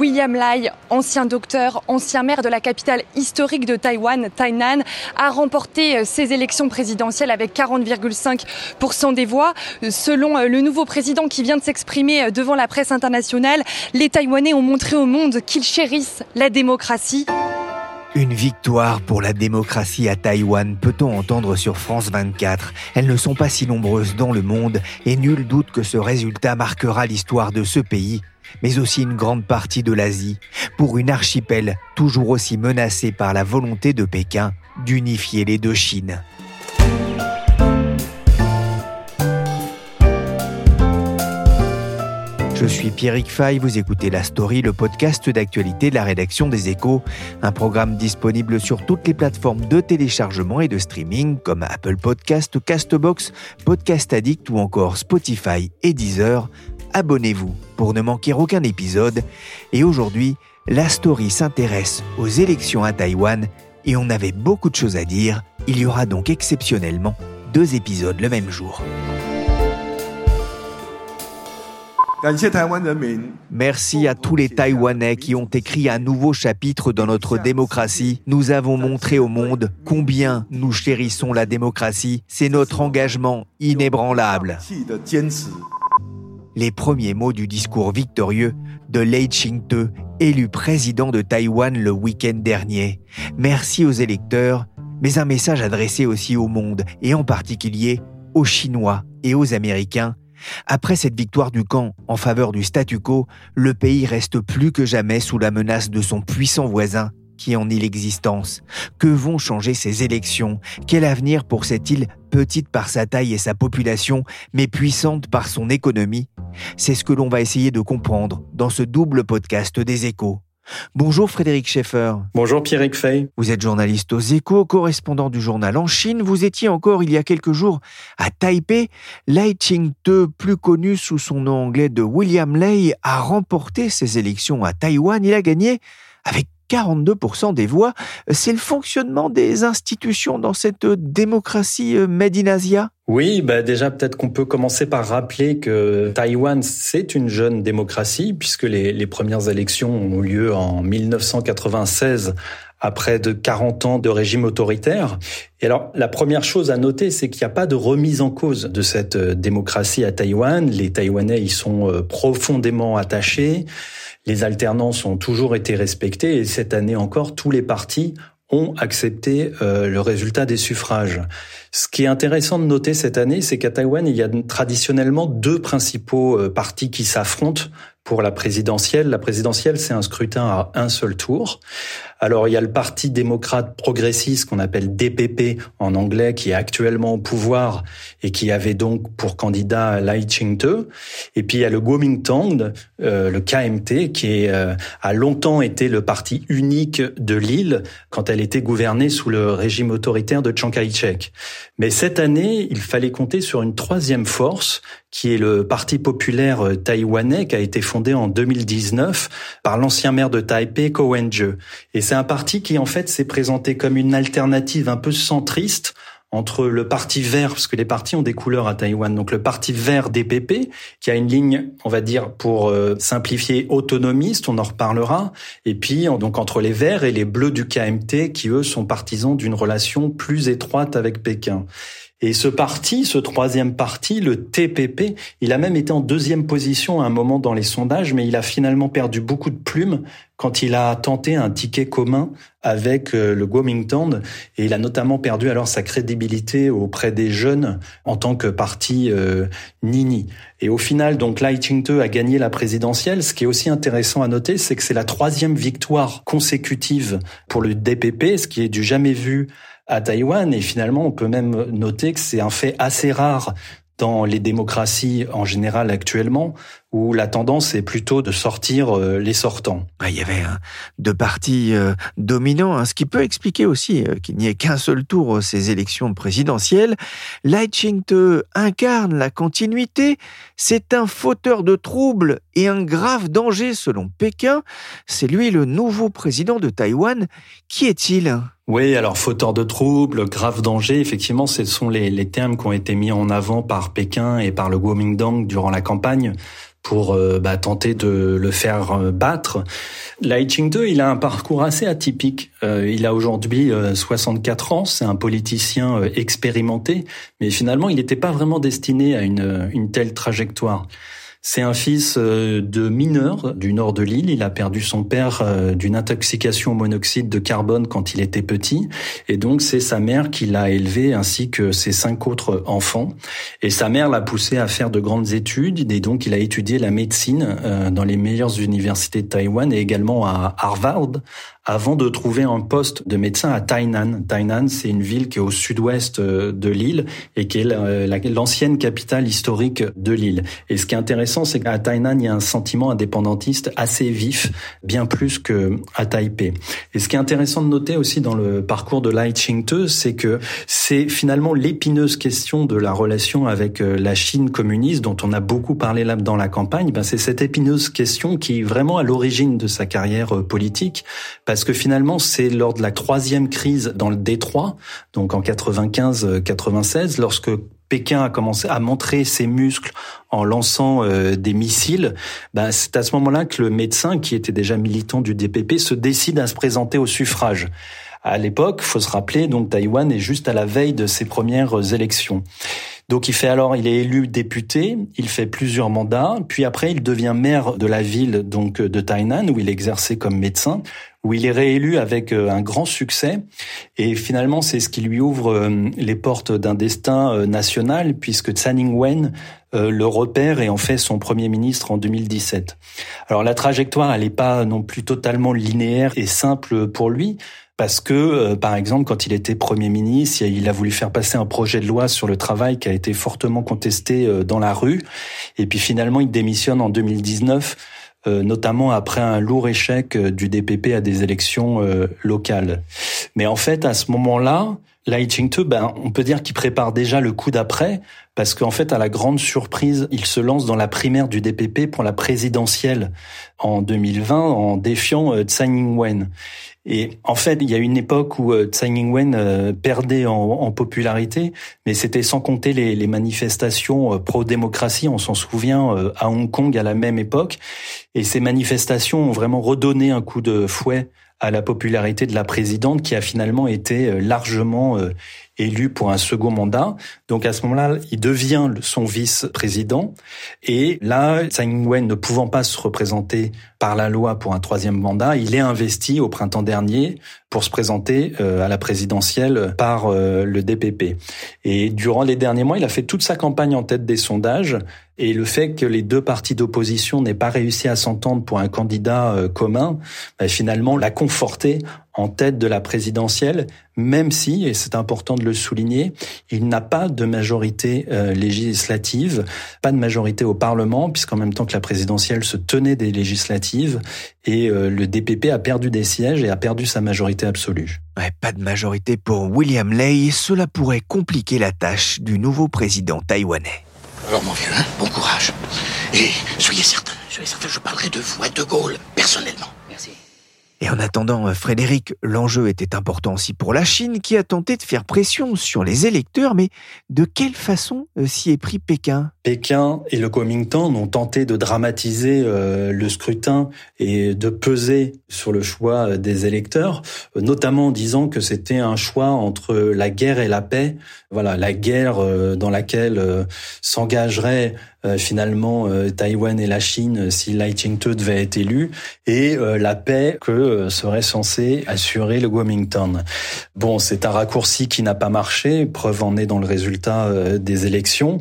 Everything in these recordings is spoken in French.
William Lai, ancien docteur, ancien maire de la capitale historique de Taïwan, Tainan, a remporté ses élections présidentielles avec 40,5% des voix. Selon le nouveau président qui vient de s'exprimer devant la presse internationale, les Taïwanais ont montré au monde qu'ils chérissent la démocratie. Une victoire pour la démocratie à Taïwan, peut-on entendre sur France 24. Elles ne sont pas si nombreuses dans le monde et nul doute que ce résultat marquera l'histoire de ce pays, mais aussi une grande partie de l'Asie, pour une archipel toujours aussi menacée par la volonté de Pékin d'unifier les deux Chines. Je suis Pierrick Fay, vous écoutez La Story, le podcast d'actualité de la rédaction des Échos, un programme disponible sur toutes les plateformes de téléchargement et de streaming comme Apple Podcast, Castbox, Podcast Addict ou encore Spotify et Deezer. Abonnez-vous pour ne manquer aucun épisode. Et aujourd'hui, La Story s'intéresse aux élections à Taïwan et on avait beaucoup de choses à dire. Il y aura donc exceptionnellement deux épisodes le même jour. Merci à tous les Taïwanais qui ont écrit un nouveau chapitre dans notre démocratie. Nous avons montré au monde combien nous chérissons la démocratie. C'est notre engagement inébranlable. Les premiers mots du discours victorieux de Lei Ching-te, élu président de Taïwan le week-end dernier. Merci aux électeurs, mais un message adressé aussi au monde, et en particulier aux Chinois et aux Américains après cette victoire du camp en faveur du statu quo, le pays reste plus que jamais sous la menace de son puissant voisin qui en nie l'existence. Que vont changer ces élections? Quel avenir pour cette île petite par sa taille et sa population, mais puissante par son économie? C'est ce que l'on va essayer de comprendre dans ce double podcast des échos. Bonjour Frédéric Schaeffer. Bonjour Pierrick Fay. Vous êtes journaliste aux échos, correspondant du journal en Chine. Vous étiez encore il y a quelques jours à Taipei. Lai Ching-te, plus connu sous son nom anglais de William Lei, a remporté ses élections à Taïwan. Il a gagné avec 42% des voix. C'est le fonctionnement des institutions dans cette démocratie euh, made in Asia? Oui, bah déjà peut-être qu'on peut commencer par rappeler que Taïwan, c'est une jeune démocratie, puisque les, premières élections ont eu lieu en 1996 après de 40 ans de régime autoritaire. Et alors, la première chose à noter, c'est qu'il n'y a pas de remise en cause de cette euh, démocratie à Taïwan. Les Taïwanais y sont euh, profondément attachés. Les alternances ont toujours été respectées et cette année encore, tous les partis ont accepté euh, le résultat des suffrages. Ce qui est intéressant de noter cette année, c'est qu'à Taïwan, il y a traditionnellement deux principaux euh, partis qui s'affrontent pour la présidentielle. La présidentielle, c'est un scrutin à un seul tour. Alors, il y a le Parti démocrate progressiste qu'on appelle DPP en anglais, qui est actuellement au pouvoir et qui avait donc pour candidat Lai Ching-te. Et puis, il y a le Kuomintang, euh, le KMT, qui euh, a longtemps été le parti unique de l'île quand elle était gouvernée sous le régime autoritaire de Chiang Kai-shek. Mais cette année, il fallait compter sur une troisième force, qui est le Parti populaire euh, taïwanais, qui a été fondé en 2019 par l'ancien maire de Taipei, Ko Wen-je. Et c'est un parti qui, en fait, s'est présenté comme une alternative un peu centriste entre le parti vert, parce que les partis ont des couleurs à Taïwan, donc le parti vert DPP, qui a une ligne, on va dire, pour euh, simplifier, autonomiste, on en reparlera, et puis donc entre les verts et les bleus du KMT, qui eux sont partisans d'une relation plus étroite avec Pékin. Et ce parti, ce troisième parti, le TPP, il a même été en deuxième position à un moment dans les sondages, mais il a finalement perdu beaucoup de plumes quand il a tenté un ticket commun avec euh, le Kuomintang et il a notamment perdu alors sa crédibilité auprès des jeunes en tant que parti euh, Nini. Et au final, donc Lai Ching-te a gagné la présidentielle. Ce qui est aussi intéressant à noter, c'est que c'est la troisième victoire consécutive pour le DPP, ce qui est du jamais vu à Taïwan. Et finalement, on peut même noter que c'est un fait assez rare dans les démocraties en général actuellement, où la tendance est plutôt de sortir euh, les sortants. Il y avait deux partis euh, dominants, hein, ce qui peut expliquer aussi euh, qu'il n'y ait qu'un seul tour ces élections présidentielles. Lai Ching-te incarne la continuité. C'est un fauteur de troubles et un grave danger selon Pékin. C'est lui le nouveau président de Taïwan. Qui est-il? Oui, alors fauteur de troubles, grave danger, effectivement, ce sont les, les termes qui ont été mis en avant par Pékin et par le Kuomintang durant la campagne pour euh, bah, tenter de le faire euh, battre. Lai Ching-te, il a un parcours assez atypique. Euh, il a aujourd'hui 64 ans, c'est un politicien expérimenté, mais finalement, il n'était pas vraiment destiné à une, une telle trajectoire. C'est un fils euh, de mineur du nord de l'île. Il a perdu son père euh, d'une intoxication au monoxyde de carbone quand il était petit. Et donc, c'est sa mère qui l'a élevé ainsi que ses cinq autres enfants. Et sa mère l'a poussé à faire de grandes études. Et donc, il a étudié la médecine euh, dans les meilleures universités de Taïwan et également à Harvard avant de trouver un poste de médecin à Tainan. Tainan, c'est une ville qui est au sud-ouest euh, de l'île et qui est l'ancienne capitale historique de l'île. Et ce qui est intéressant, c'est qu'à Tainan, il y a un sentiment indépendantiste assez vif, bien plus que à Taipei. Et ce qui est intéressant de noter aussi dans le parcours de Lai Ching-te, c'est que c'est finalement l'épineuse question de la relation avec euh, la Chine communiste dont on a beaucoup parlé là dans la campagne. Ben, c'est cette épineuse question qui est vraiment à l'origine de sa carrière euh, politique parce que finalement, c'est lors de la troisième crise dans le Détroit, donc en 95-96, lorsque Pékin a commencé à montrer ses muscles en lançant euh, des missiles, bah, c'est à ce moment-là que le médecin, qui était déjà militant du DPP, se décide à se présenter au suffrage. À l'époque, faut se rappeler, donc Taïwan est juste à la veille de ses premières élections. Donc il fait alors, il est élu député, il fait plusieurs mandats, puis après il devient maire de la ville donc de Tainan où il exerçait comme médecin, où il est réélu avec euh, un grand succès. Et finalement, c'est ce qui lui ouvre euh, les portes d'un destin euh, national, puisque Tsai Ing-wen le repère et en fait son premier ministre en 2017. Alors la trajectoire, elle n'est pas non plus totalement linéaire et simple pour lui, parce que, par exemple, quand il était Premier ministre, il a voulu faire passer un projet de loi sur le travail qui a été fortement contesté dans la rue. Et puis finalement, il démissionne en 2019 euh, notamment après un lourd échec euh, du DPP à des élections euh, locales. Mais en fait, à ce moment-là, Lai Ching-te, ben, on peut dire qu'il prépare déjà le coup d'après, parce qu'en fait, à la grande surprise, il se lance dans la primaire du DPP pour la présidentielle en 2020 en défiant Tsai Ing-wen. Et en fait, il y a une époque où euh, Tsai Ing-wen euh, perdait en, popularité, mais c'était sans compter les, manifestations euh, pro-démocratie. On s'en souvient à Hong Kong à la même époque. Et ces manifestations ont vraiment redonné un coup de fouet à la popularité de la présidente qui a finalement été largement élu pour un second mandat. Donc à ce moment-là, il devient son vice-président. Et là, Tsai Ing-wen ne pouvant pas se représenter par la loi pour un troisième mandat, il est investi au printemps dernier pour se présenter euh, à la présidentielle par euh, le DPP. Et durant les derniers mois, il a fait toute sa campagne en tête des sondages. Et le fait que les deux partis d'opposition n'aient pas réussi à s'entendre pour un candidat euh, commun, bah, finalement l'a conforté en tête de la présidentielle, même si, et c'est important de le souligner, il n'a pas de majorité euh, législative, pas de majorité au Parlement, puisqu'en même temps que la présidentielle se tenait des législatives, et euh, le DPP a perdu des sièges et a perdu sa majorité absolue. Ouais, pas de majorité pour William Lay, cela pourrait compliquer la tâche du nouveau président taïwanais. Alors mon vieux, hein, bon courage. Et soyez certain, soyez certain, je parlerai de vous à De Gaulle, personnellement. Et en attendant, euh, Frédéric, l'enjeu était important aussi pour la Chine qui a tenté de faire pression sur les électeurs, mais de quelle façon euh, s'y est pris Pékin? Pékin et le Kuomintang ont tenté de dramatiser euh, le scrutin et de peser sur le choix des électeurs, notamment en disant que c'était un choix entre la guerre et la paix. Voilà, la guerre dans laquelle s'engagerait finalement Taïwan et la Chine si Lai Ching-te devait être élu, et la paix que euh, serait censé assurer le Kuomintang. Bon, c'est un raccourci qui n'a pas marché, preuve en est dans le résultat euh, des élections,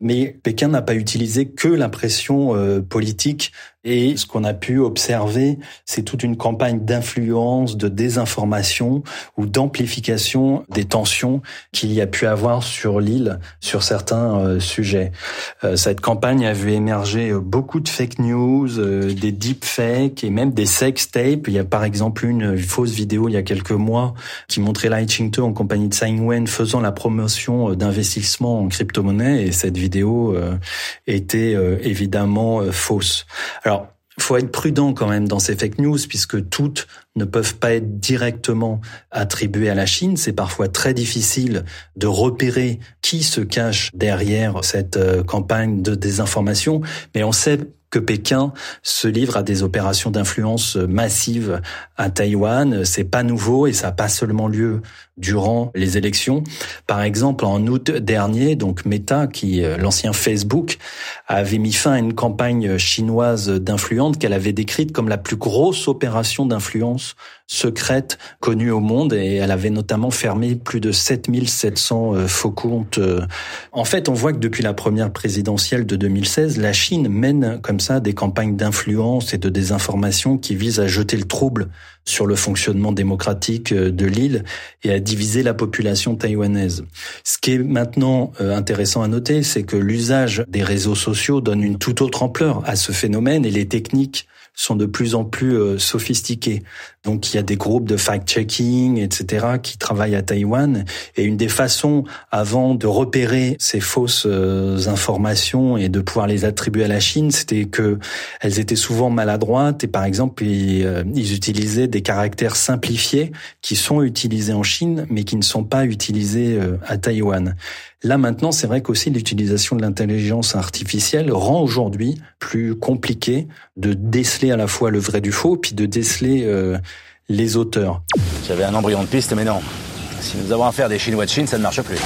mais Pékin n'a pas utilisé que l'impression euh, politique Et ce qu'on a pu observer, c'est toute une campagne d'influence, de désinformation ou d'amplification des tensions qu'il y a pu avoir sur l'île sur certains euh, sujets. Euh, cette campagne a vu émerger beaucoup de fake news, des deepfakes et même des sex tapes. Il y a par exemple une fausse vidéo il y a quelques mois qui montrait Lai Ching-te en compagnie de Tsai Ing-wen faisant la promotion d'investissement en crypto-monnaie et cette vidéo était évidemment fausse. Alors, faut être prudent quand même dans ces fake news puisque toutes ne peuvent pas être directement attribuées à la Chine. C'est parfois très difficile de repérer qui se cache derrière cette euh, campagne de désinformation, mais on sait que Pékin se livre à des opérations d'influence massive à Taïwan. C'est pas nouveau et ça n'a pas seulement lieu durant les élections. Par exemple, en août dernier, donc Meta, qui euh, l'ancien Facebook, avait mis fin à une campagne chinoise d'influence qu'elle avait décrite comme la plus grosse opération d'influence secrète connue au monde et elle avait notamment fermé plus de 7700 euh, faux comptes. Euh. En fait, on voit que depuis la première présidentielle de 2016, la Chine mène comme ça des campagnes d'influence et de désinformation qui visent à jeter le trouble sur le fonctionnement démocratique euh, de l'île et à diviser la population taïwanaise. Ce qui est maintenant intéressant à noter, c'est que l'usage des réseaux sociaux donne une toute autre ampleur à ce phénomène et les techniques sont de plus en plus euh, sophistiqués. Donc il y a des groupes de fact-checking, etc., qui travaillent à Taïwan. Et une des façons, avant de repérer ces fausses euh, informations et de pouvoir les attribuer à la Chine, c'était que elles étaient souvent maladroites. Et par exemple, ils, euh, ils utilisaient des caractères simplifiés qui sont utilisés en Chine, mais qui ne sont pas utilisés à Taïwan. Là maintenant, c'est vrai qu'aussi l'utilisation de l'intelligence artificielle rend aujourd'hui plus compliqué de déceler à la fois le vrai du faux, puis de déceler euh, les auteurs. J'avais un embryon de piste, mais non. Si nous avons affaire des Chinois de Chine, ça ne marche plus.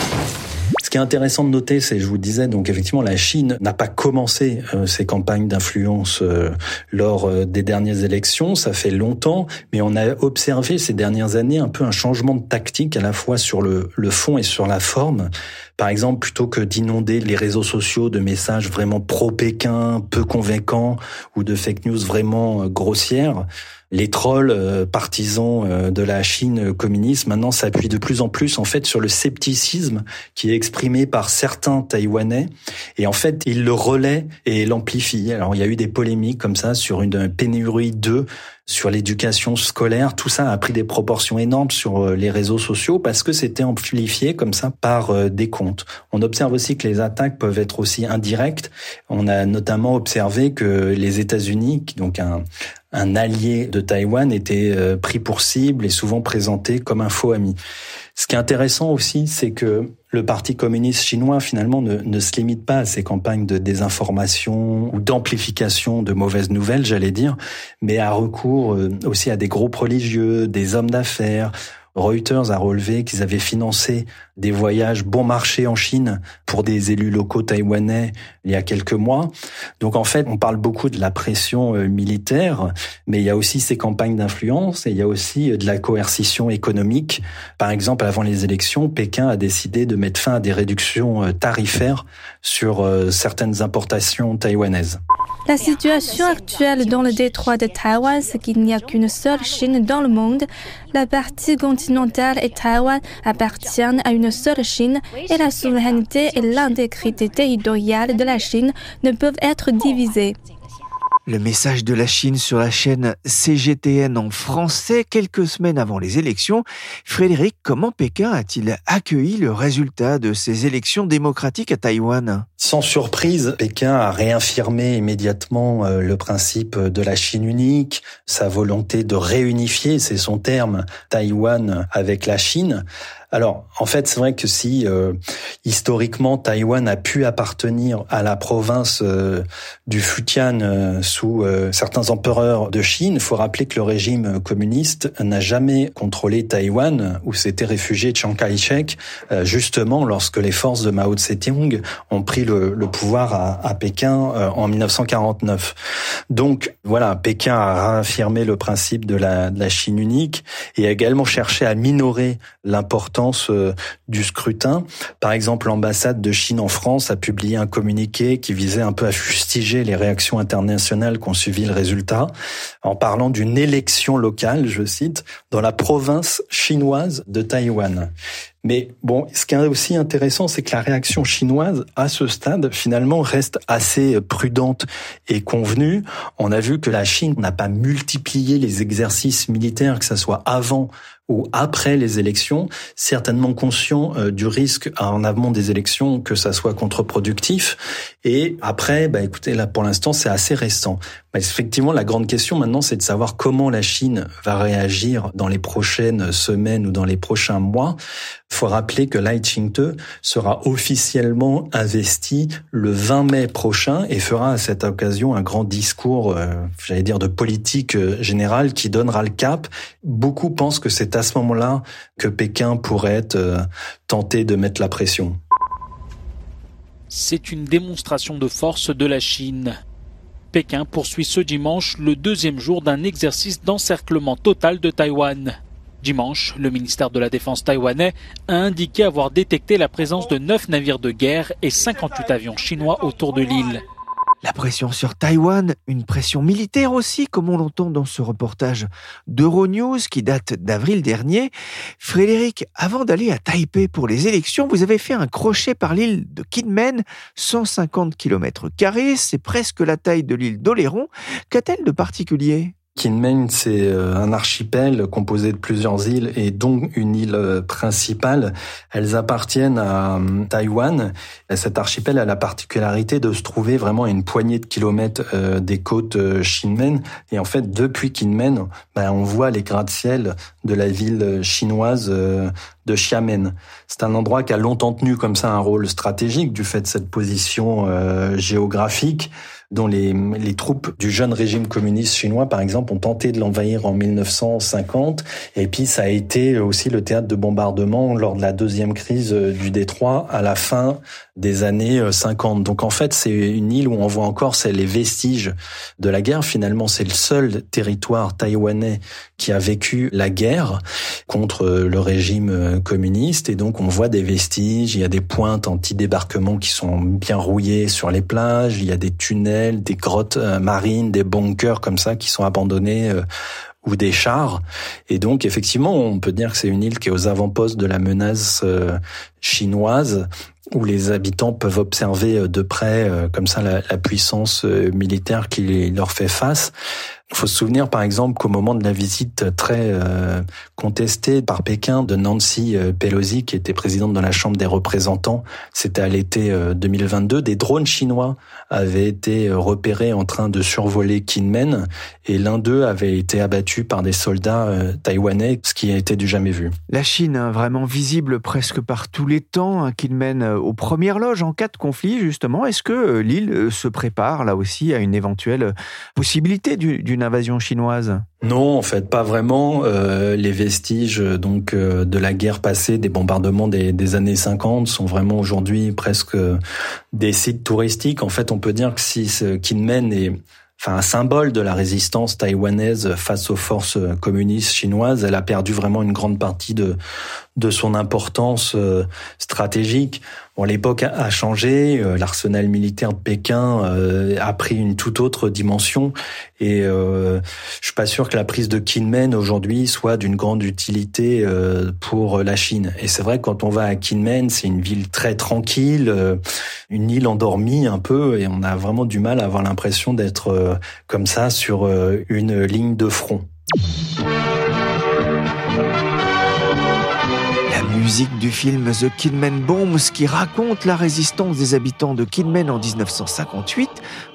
Qui est intéressant de noter, c'est, je vous disais, donc effectivement, la Chine n'a pas commencé euh, ses campagnes d'influence euh, lors euh, des dernières élections. Ça fait longtemps, mais on a observé ces dernières années un peu un changement de tactique à la fois sur le, le fond et sur la forme. Par exemple, plutôt que d'inonder les réseaux sociaux de messages vraiment pro-Pékin, peu convaincants, ou de fake news vraiment grossières, les trolls euh, partisans euh, de la Chine communiste maintenant s'appuient de plus en plus en fait sur le scepticisme qui est exprimé par certains Taïwanais et en fait ils le relaient et l'amplifient. Alors il y a eu des polémiques comme ça sur une pénurie d'œufs sur l'éducation scolaire, tout ça a pris des proportions énormes sur euh, les réseaux sociaux parce que c'était amplifié comme ça par des comptes. On observe aussi que les attaques peuvent être aussi indirectes. On a notamment observé que les États-Unis, donc un, un allié de Taïwan était euh, pris pour cible et souvent présenté comme un faux ami. Ce qui est intéressant aussi, c'est que le Parti communiste chinois finalement ne, ne, se limite pas à ces campagnes de désinformation ou d'amplification de mauvaises nouvelles, j'allais dire, mais a recours euh, aussi à des groupes religieux, des hommes d'affaires, Reuters a relevé qu'ils avaient financé des voyages bon marché en Chine pour des élus locaux taïwanais il y a quelques mois. Donc en fait, on parle beaucoup de la pression euh, militaire, mais il y a aussi ces campagnes d'influence et il y a aussi euh, de la coercition économique. Par exemple, avant les élections, Pékin a décidé de mettre fin à des réductions euh, tarifaires sur certaines importations taïwanaises. La situation actuelle dans le détroit de Taïwan, c'est qu'il n'y a qu'une seule Chine dans le monde. La partie continentale et Taïwan appartiennent à une seule Chine et la souveraineté et l'intégrité territoriale de la Chine ne peuvent être divisées. Le message de la Chine sur la chaîne CGTN en français quelques semaines avant les élections. Frédéric, comment Pékin a-t-il accueilli le résultat de ces élections démocratiques à Taïwan? Sans surprise, Pékin a réaffirmé immédiatement euh, le principe de la Chine unique, sa volonté de réunifier, c'est son terme, Taïwan avec la Chine. Alors, en fait, c'est vrai que si euh, historiquement Taïwan a pu appartenir à la province euh, du Fujian euh, sous certains empereurs de Chine, il faut rappeler que le régime communiste n'a jamais contrôlé Taïwan, où s'était réfugié Chiang Kai-shek, justement lorsque les forces de Mao Tse-tung ont pris le, pouvoir à, Pékin en 1949. Donc voilà, Pékin a réaffirmé le principe de la, de la Chine unique et a également cherché à minorer l'importance euh, du scrutin. Par exemple, l'ambassade de Chine en France a publié un communiqué qui visait un peu à fustiger les réactions internationales qui ont suivi le résultat en parlant d'une élection locale, je cite, dans la province chinoise de Taïwan. Mais bon, ce qui est aussi intéressant, c'est que la réaction chinoise, à ce stade, finalement, reste assez prudente et convenue. On a vu que la Chine n'a pas multiplié les exercices militaires, que ce soit avant ou après les élections, certainement conscient euh, du risque en amont des élections que ça soit contre-productif. Et après, bah écoutez, là pour l'instant c'est assez récent. Mais effectivement, la grande question maintenant, c'est de savoir comment la Chine va réagir dans les prochaines semaines ou dans les prochains mois. Faut rappeler que Lai Ching-te sera officiellement investi le 20 mai prochain et fera à cette occasion un grand discours, euh, j'allais dire, de politique euh, générale qui donnera le cap. Beaucoup pensent que c'est à ce moment-là que Pékin pourrait euh, tenté de mettre la pression. C'est une démonstration de force de la Chine. Pékin poursuit ce dimanche le deuxième jour d'un exercice d'encerclement total de Taïwan. Dimanche, le ministère de la Défense taïwanais a indiqué avoir détecté la présence de 9 navires de guerre et 58 avions chinois autour de l'île. La pression sur Taïwan, une pression militaire aussi, comme on l'entend dans ce reportage d'Euronews qui date d'avril dernier. Frédéric, avant d'aller à Taipei pour les élections, vous avez fait un crochet par l'île de Kinmen, 150 km, c'est presque la taille de l'île d'Oléron. Qu'a-t-elle de particulier? Kinmen, c'est euh, un archipel composé de plusieurs îles et dont une île euh, principale. Elles appartiennent à euh, Taïwan. cet archipel a la particularité de se trouver vraiment à une poignée de kilomètres des côtes Kinmen. Et en fait, depuis Kinmen, ben, on voit les gratte-ciel de la ville chinoise de Xiamen. C'est un endroit qui a longtemps tenu comme ça un rôle stratégique du fait de cette position géographique dont les, les troupes du jeune régime communiste chinois, par exemple, ont tenté de l'envahir en 1950. Et puis, ça a été aussi le théâtre de bombardement lors de la deuxième crise euh, du Détroit à la fin des années 50. Euh, Donc, en fait, c'est une île où on voit encore les vestiges de la guerre. Finalement, c'est le seul territoire taïwanais qui a vécu la guerre contre le régime euh, communiste. Et donc, on voit des vestiges. Il y a des pointes anti-débarquement qui sont bien rouillées sur les plages. Il y a des tunnels des grottes euh, marines, des bunkers comme ça qui sont abandonnés euh, ou des chars. Et donc, effectivement, on peut dire que c'est une île qui est aux avant-postes de la menace euh, chinoise, où les habitants peuvent observer de près, comme ça, la, la puissance militaire qui leur fait face. Il faut se souvenir, par exemple, qu'au moment de la visite très euh, contestée par Pékin de Nancy euh, Pelosi, qui était présidente de la Chambre des représentants, c'était à l'été 2022, euh, des drones chinois avaient été repérés en train de survoler Kinmen, et l'un d'eux avait été abattu par des soldats taïwanais, ce qui a été du jamais vu. La Chine, hein, vraiment visible presque par tous les temps, hein, Kinmen aux premières loges en cas de conflit, justement. Est-ce que l'île se prépare, là aussi, à une éventuelle possibilité d'une invasion chinoise Non, en fait, pas vraiment. Euh, les vestiges donc euh, de la guerre passée, des bombardements des, années 50 sont vraiment aujourd'hui presque des sites touristiques. En fait, on peut dire que si ce Kinmen est enfin un symbole de la résistance taïwanaise face aux forces communistes chinoises. Elle a perdu vraiment une grande partie de de son importance euh, stratégique. Bon, l'époque a changé, euh, l'arsenal militaire de Pékin euh, a pris une toute autre dimension et je suis pas sûr que la prise de Kinmen aujourd'hui soit d'une grande utilité pour la Chine. Et c'est vrai que quand on va à Kinmen, c'est une ville très tranquille, une île endormie un peu et on a vraiment du mal à avoir l'impression d'être comme ça sur une ligne de front. Musique du film The Kidman Bombs qui raconte la résistance des habitants de Kidman en 1958,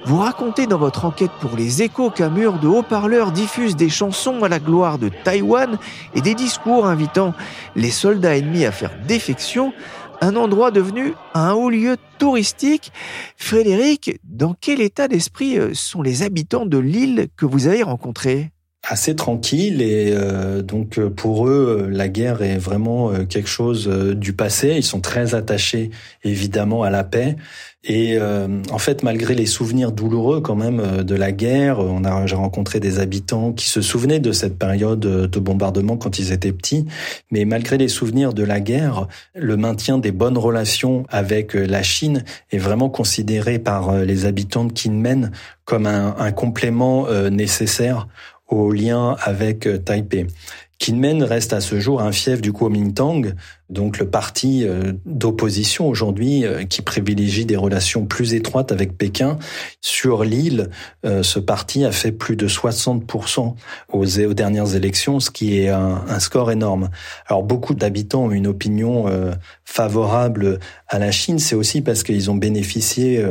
vous racontez dans votre enquête pour les échos qu'un mur de haut-parleurs diffuse des chansons à la gloire de Taïwan et des discours invitant les soldats ennemis à faire défection, un endroit devenu un haut lieu touristique. Frédéric, dans quel état d'esprit euh, sont les habitants de l'île que vous avez rencontrés? Assez tranquille et euh, donc pour eux la guerre est vraiment quelque chose du passé. Ils sont très attachés évidemment à la paix et euh, en fait, malgré les souvenirs douloureux quand même euh, de la guerre, on a j'ai rencontré des habitants qui se souvenaient de cette période euh, de bombardement quand ils étaient petits. Mais malgré les souvenirs de la guerre, le maintien des bonnes relations avec la Chine est vraiment considéré par les habitants de Kinmen comme un, un complément nécessaire au lien avec Taipei. Kinmen reste à ce jour un fief du Kuomintang, donc le parti euh, d'opposition aujourd'hui euh, qui privilégie des relations plus étroites avec Pékin. Sur l'île, euh, ce parti a fait plus de 60% aux, dernières élections, ce qui est un, un score énorme. Alors beaucoup d'habitants ont une opinion favorable à la Chine, c'est aussi parce qu'ils ont bénéficié,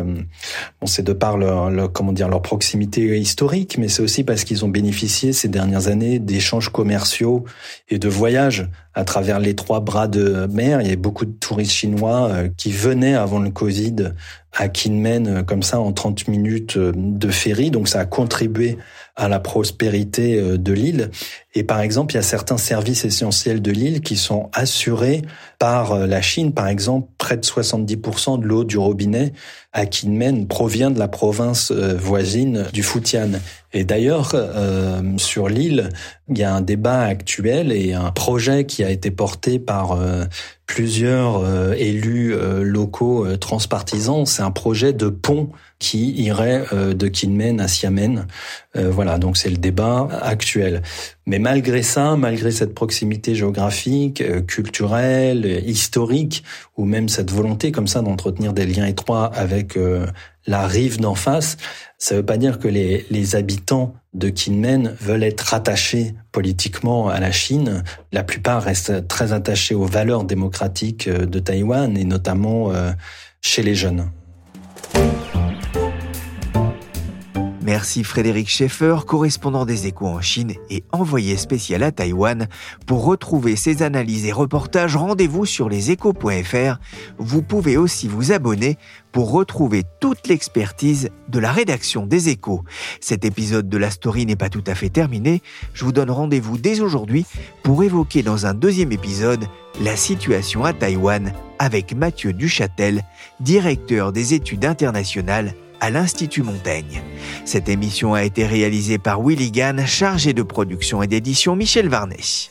bon c'est de par leur, comment dire leur proximité historique, mais c'est aussi parce qu'ils ont bénéficié ces dernières années d'échanges commerciaux et de voyages à travers les trois bras de mer. Il y a beaucoup de touristes chinois euh, qui venaient avant le Covid à Kinmen euh, comme ça en 30 minutes euh, de ferry. Donc ça a contribué à la prospérité de l'île. Et par exemple, il y a certains services essentiels de l'île qui sont assurés par la Chine. Par exemple, près de 70% de l'eau du robinet à Kinmen provient de la province voisine du Fujian. Et d'ailleurs, euh, sur l'île, il y a un débat actuel et un projet qui a été porté par euh, plusieurs euh, élus locaux transpartisans. C'est un projet de pont qui irait de Kinmen à Xiamen. voilà, donc c'est le débat actuel. Mais malgré ça, malgré cette proximité géographique, culturelle, historique, ou même cette volonté comme ça d'entretenir des liens étroits avec la rive d'en face, ça ne veut pas dire que les, les habitants de Kinmen veulent être rattachés politiquement à la Chine. La plupart restent très attachés aux valeurs démocratiques euh, de Taïwan et notamment euh, chez les jeunes. Merci Frédéric Schaeffer, correspondant des échos en Chine et envoyé spécial à Taïwan. Pour retrouver ces analyses et reportages, rendez-vous sur leséchos.fr. Vous pouvez aussi vous abonner pour retrouver toute l'expertise de la rédaction des échos. Cet épisode de la story n'est pas tout à fait terminé. Je vous donne rendez-vous dès aujourd'hui pour évoquer dans un deuxième épisode la situation à Taïwan avec Mathieu Duchâtel, directeur des études internationales à l'Institut Montaigne. Cette émission a été réalisée par Willy Gann, chargé de production et d'édition Michel Varnet.